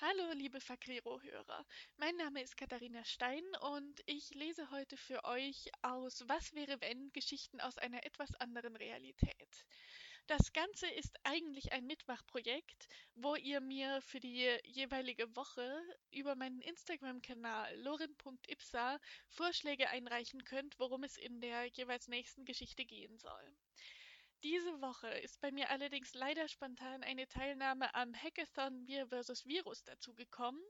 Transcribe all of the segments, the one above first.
Hallo, liebe Fakriro-Hörer. Mein Name ist Katharina Stein und ich lese heute für euch aus Was wäre wenn Geschichten aus einer etwas anderen Realität. Das Ganze ist eigentlich ein Mitmachprojekt, wo ihr mir für die jeweilige Woche über meinen Instagram-Kanal lorin.ipsa Vorschläge einreichen könnt, worum es in der jeweils nächsten Geschichte gehen soll. Diese Woche ist bei mir allerdings leider spontan eine Teilnahme am Hackathon Mir vs. Virus dazugekommen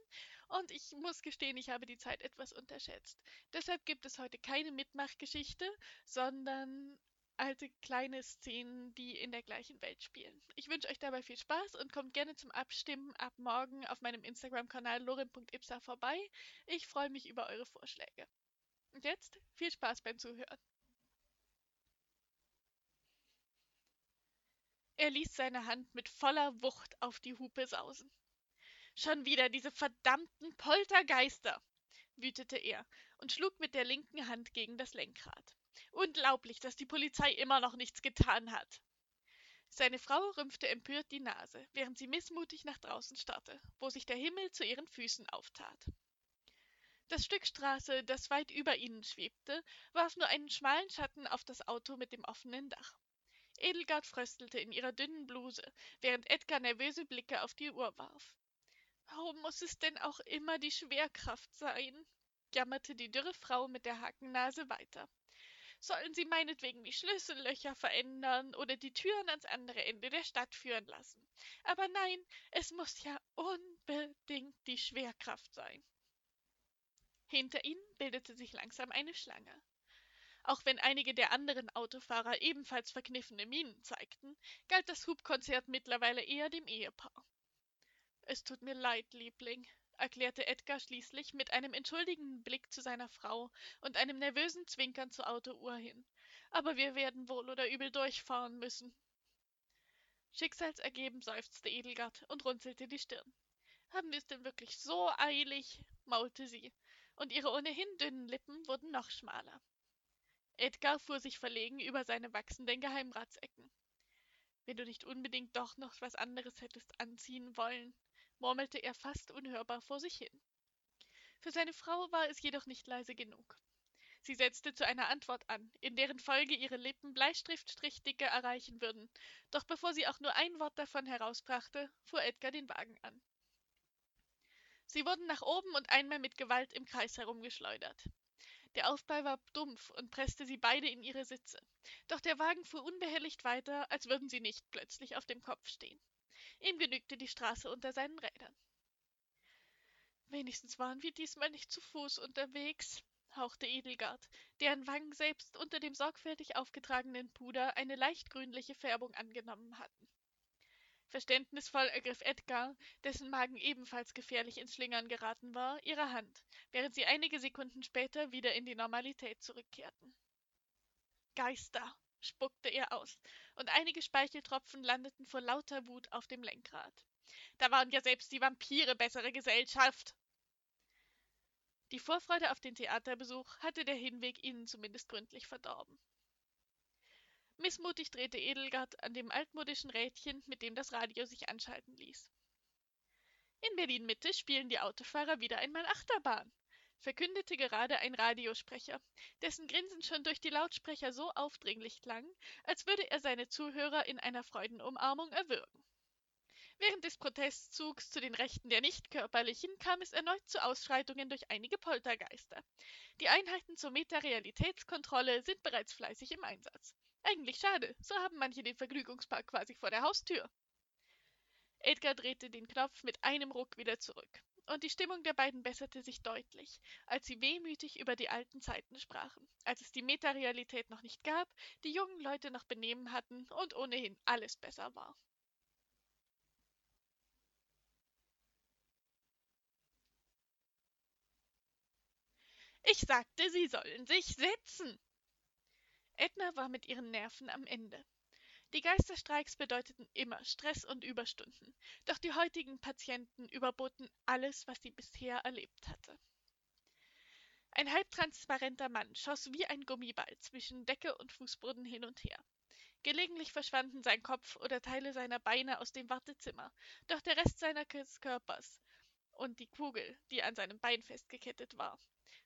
und ich muss gestehen, ich habe die Zeit etwas unterschätzt. Deshalb gibt es heute keine Mitmachgeschichte, sondern alte kleine Szenen, die in der gleichen Welt spielen. Ich wünsche euch dabei viel Spaß und kommt gerne zum Abstimmen ab morgen auf meinem Instagram-Kanal lorin.ipsa vorbei. Ich freue mich über eure Vorschläge. Und jetzt viel Spaß beim Zuhören. Er ließ seine Hand mit voller Wucht auf die Hupe sausen. Schon wieder diese verdammten Poltergeister, wütete er und schlug mit der linken Hand gegen das Lenkrad. Unglaublich, dass die Polizei immer noch nichts getan hat. Seine Frau rümpfte empört die Nase, während sie missmutig nach draußen starrte, wo sich der Himmel zu ihren Füßen auftat. Das Stück Straße, das weit über ihnen schwebte, warf nur einen schmalen Schatten auf das Auto mit dem offenen Dach. Edelgard fröstelte in ihrer dünnen Bluse, während Edgar nervöse Blicke auf die Uhr warf. Warum muss es denn auch immer die Schwerkraft sein? jammerte die dürre Frau mit der Hakennase weiter. Sollen sie meinetwegen die Schlüssellöcher verändern oder die Türen ans andere Ende der Stadt führen lassen. Aber nein, es muss ja unbedingt die Schwerkraft sein. Hinter ihnen bildete sich langsam eine Schlange. Auch wenn einige der anderen Autofahrer ebenfalls verkniffene Mienen zeigten, galt das Hubkonzert mittlerweile eher dem Ehepaar. Es tut mir leid, Liebling, erklärte Edgar schließlich mit einem entschuldigenden Blick zu seiner Frau und einem nervösen Zwinkern zur Autouhr hin. Aber wir werden wohl oder übel durchfahren müssen. Schicksalsergeben seufzte Edelgard und runzelte die Stirn. Haben wir es denn wirklich so eilig? maulte sie, und ihre ohnehin dünnen Lippen wurden noch schmaler. Edgar fuhr sich verlegen über seine wachsenden Geheimratsecken. Wenn du nicht unbedingt doch noch was anderes hättest anziehen wollen, murmelte er fast unhörbar vor sich hin. Für seine Frau war es jedoch nicht leise genug. Sie setzte zu einer Antwort an, in deren Folge ihre Lippen Bleistiftstrichdicke erreichen würden, doch bevor sie auch nur ein Wort davon herausbrachte, fuhr Edgar den Wagen an. Sie wurden nach oben und einmal mit Gewalt im Kreis herumgeschleudert. Der Aufprall war dumpf und presste sie beide in ihre Sitze. Doch der Wagen fuhr unbehelligt weiter, als würden sie nicht plötzlich auf dem Kopf stehen. Ihm genügte die Straße unter seinen Rädern. Wenigstens waren wir diesmal nicht zu Fuß unterwegs, hauchte Edelgard, deren Wangen selbst unter dem sorgfältig aufgetragenen Puder eine leicht grünliche Färbung angenommen hatten. Verständnisvoll ergriff Edgar, dessen Magen ebenfalls gefährlich ins Schlingern geraten war, ihre Hand, während sie einige Sekunden später wieder in die Normalität zurückkehrten. Geister, spuckte er aus, und einige Speicheltropfen landeten vor lauter Wut auf dem Lenkrad. Da waren ja selbst die Vampire bessere Gesellschaft. Die Vorfreude auf den Theaterbesuch hatte der Hinweg ihnen zumindest gründlich verdorben. Missmutig drehte Edelgard an dem altmodischen Rädchen, mit dem das Radio sich anschalten ließ. In Berlin Mitte spielen die Autofahrer wieder einmal Achterbahn, verkündete gerade ein Radiosprecher, dessen Grinsen schon durch die Lautsprecher so aufdringlich klang, als würde er seine Zuhörer in einer Freudenumarmung erwürgen. Während des Protestzugs zu den Rechten der Nichtkörperlichen kam es erneut zu Ausschreitungen durch einige Poltergeister. Die Einheiten zur Metarealitätskontrolle sind bereits fleißig im Einsatz. Eigentlich schade, so haben manche den Vergnügungspark quasi vor der Haustür. Edgar drehte den Knopf mit einem Ruck wieder zurück, und die Stimmung der beiden besserte sich deutlich, als sie wehmütig über die alten Zeiten sprachen, als es die Metarealität noch nicht gab, die jungen Leute noch Benehmen hatten und ohnehin alles besser war. Ich sagte, Sie sollen sich setzen, Edna war mit ihren Nerven am Ende. Die Geisterstreiks bedeuteten immer Stress und Überstunden, doch die heutigen Patienten überboten alles, was sie bisher erlebt hatte. Ein halbtransparenter Mann schoss wie ein Gummiball zwischen Decke und Fußboden hin und her. Gelegentlich verschwanden sein Kopf oder Teile seiner Beine aus dem Wartezimmer, doch der Rest seines Körpers und die Kugel, die an seinem Bein festgekettet war,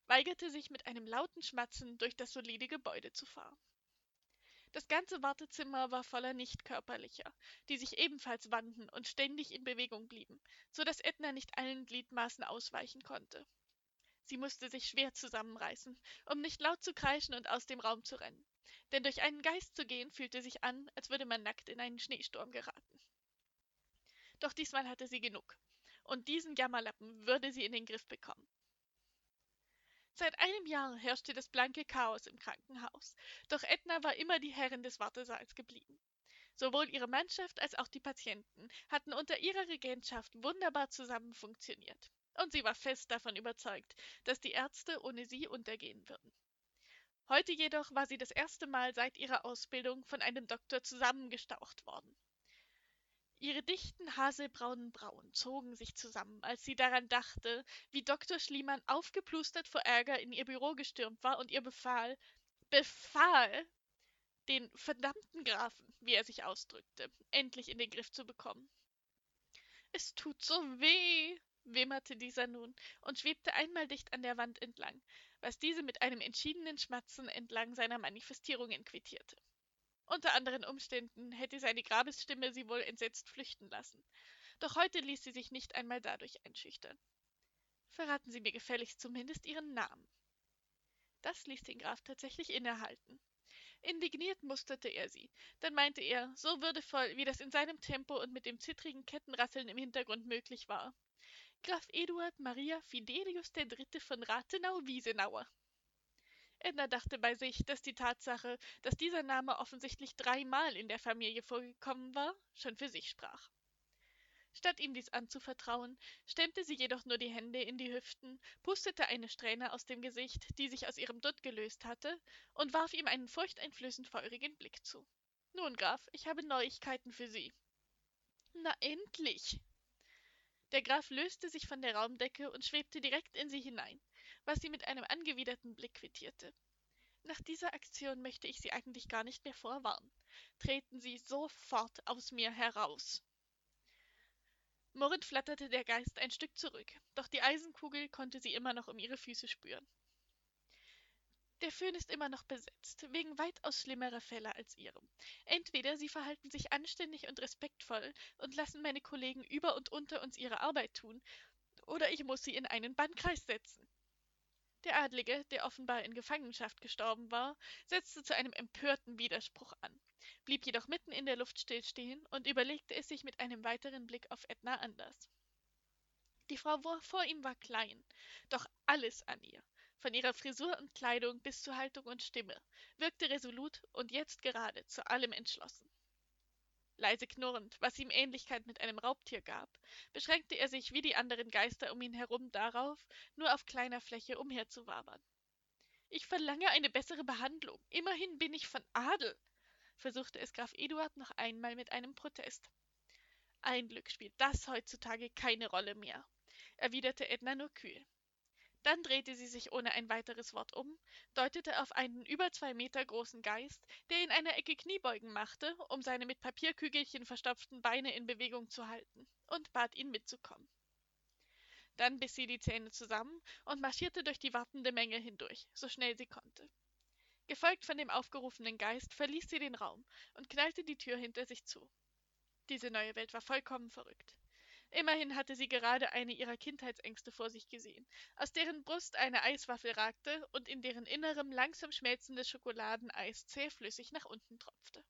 weigerte sich mit einem lauten Schmatzen durch das solide Gebäude zu fahren. Das ganze Wartezimmer war voller Nichtkörperlicher, die sich ebenfalls wanden und ständig in Bewegung blieben, so dass Edna nicht allen Gliedmaßen ausweichen konnte. Sie musste sich schwer zusammenreißen, um nicht laut zu kreischen und aus dem Raum zu rennen, denn durch einen Geist zu gehen fühlte sich an, als würde man nackt in einen Schneesturm geraten. Doch diesmal hatte sie genug, und diesen Jammerlappen würde sie in den Griff bekommen. Seit einem Jahr herrschte das blanke Chaos im Krankenhaus, doch Edna war immer die Herrin des Wartesaals geblieben. Sowohl ihre Mannschaft als auch die Patienten hatten unter ihrer Regentschaft wunderbar zusammen funktioniert, und sie war fest davon überzeugt, dass die Ärzte ohne sie untergehen würden. Heute jedoch war sie das erste Mal seit ihrer Ausbildung von einem Doktor zusammengestaucht worden. Ihre dichten haselbraunen Brauen zogen sich zusammen, als sie daran dachte, wie Dr. Schliemann aufgeplustert vor Ärger in ihr Büro gestürmt war und ihr befahl, befahl, den verdammten Grafen, wie er sich ausdrückte, endlich in den Griff zu bekommen. Es tut so weh, wimmerte dieser nun und schwebte einmal dicht an der Wand entlang, was diese mit einem entschiedenen Schmatzen entlang seiner Manifestierungen quittierte. Unter anderen Umständen hätte seine Grabesstimme sie wohl entsetzt flüchten lassen. Doch heute ließ sie sich nicht einmal dadurch einschüchtern. Verraten Sie mir gefälligst zumindest Ihren Namen. Das ließ den Graf tatsächlich innehalten. Indigniert musterte er sie, dann meinte er, so würdevoll, wie das in seinem Tempo und mit dem zittrigen Kettenrasseln im Hintergrund möglich war. Graf Eduard Maria Fidelius III. von Rathenau-Wiesenauer. Edna dachte bei sich, dass die Tatsache, dass dieser Name offensichtlich dreimal in der Familie vorgekommen war, schon für sich sprach. Statt ihm dies anzuvertrauen, stemmte sie jedoch nur die Hände in die Hüften, pustete eine Strähne aus dem Gesicht, die sich aus ihrem Dutt gelöst hatte, und warf ihm einen furchteinflößend feurigen Blick zu. Nun, Graf, ich habe Neuigkeiten für Sie. Na endlich! Der Graf löste sich von der Raumdecke und schwebte direkt in sie hinein was sie mit einem angewiderten Blick quittierte. Nach dieser Aktion möchte ich Sie eigentlich gar nicht mehr vorwarnen. Treten Sie sofort aus mir heraus. Murrend flatterte der Geist ein Stück zurück, doch die Eisenkugel konnte sie immer noch um ihre Füße spüren. Der Föhn ist immer noch besetzt, wegen weitaus schlimmerer Fälle als ihrem. Entweder sie verhalten sich anständig und respektvoll und lassen meine Kollegen über und unter uns ihre Arbeit tun, oder ich muss sie in einen Bannkreis setzen. Der Adlige, der offenbar in Gefangenschaft gestorben war, setzte zu einem empörten Widerspruch an, blieb jedoch mitten in der Luft stillstehen und überlegte es sich mit einem weiteren Blick auf Edna anders. Die Frau vor ihm war klein, doch alles an ihr, von ihrer Frisur und Kleidung bis zu Haltung und Stimme, wirkte resolut und jetzt gerade zu allem entschlossen. Leise knurrend, was ihm Ähnlichkeit mit einem Raubtier gab, beschränkte er sich wie die anderen Geister um ihn herum darauf, nur auf kleiner Fläche umherzuwabern. Ich verlange eine bessere Behandlung. Immerhin bin ich von Adel, versuchte es Graf Eduard noch einmal mit einem Protest. Ein Glück spielt das heutzutage keine Rolle mehr, erwiderte Edna nur kühl. Dann drehte sie sich ohne ein weiteres Wort um, deutete auf einen über zwei Meter großen Geist, der in einer Ecke Kniebeugen machte, um seine mit Papierkügelchen verstopften Beine in Bewegung zu halten, und bat ihn mitzukommen. Dann biss sie die Zähne zusammen und marschierte durch die wartende Menge hindurch, so schnell sie konnte. Gefolgt von dem aufgerufenen Geist verließ sie den Raum und knallte die Tür hinter sich zu. Diese neue Welt war vollkommen verrückt. Immerhin hatte sie gerade eine ihrer Kindheitsängste vor sich gesehen, aus deren Brust eine Eiswaffel ragte und in deren Innerem langsam schmelzendes Schokoladeneis zähflüssig nach unten tropfte.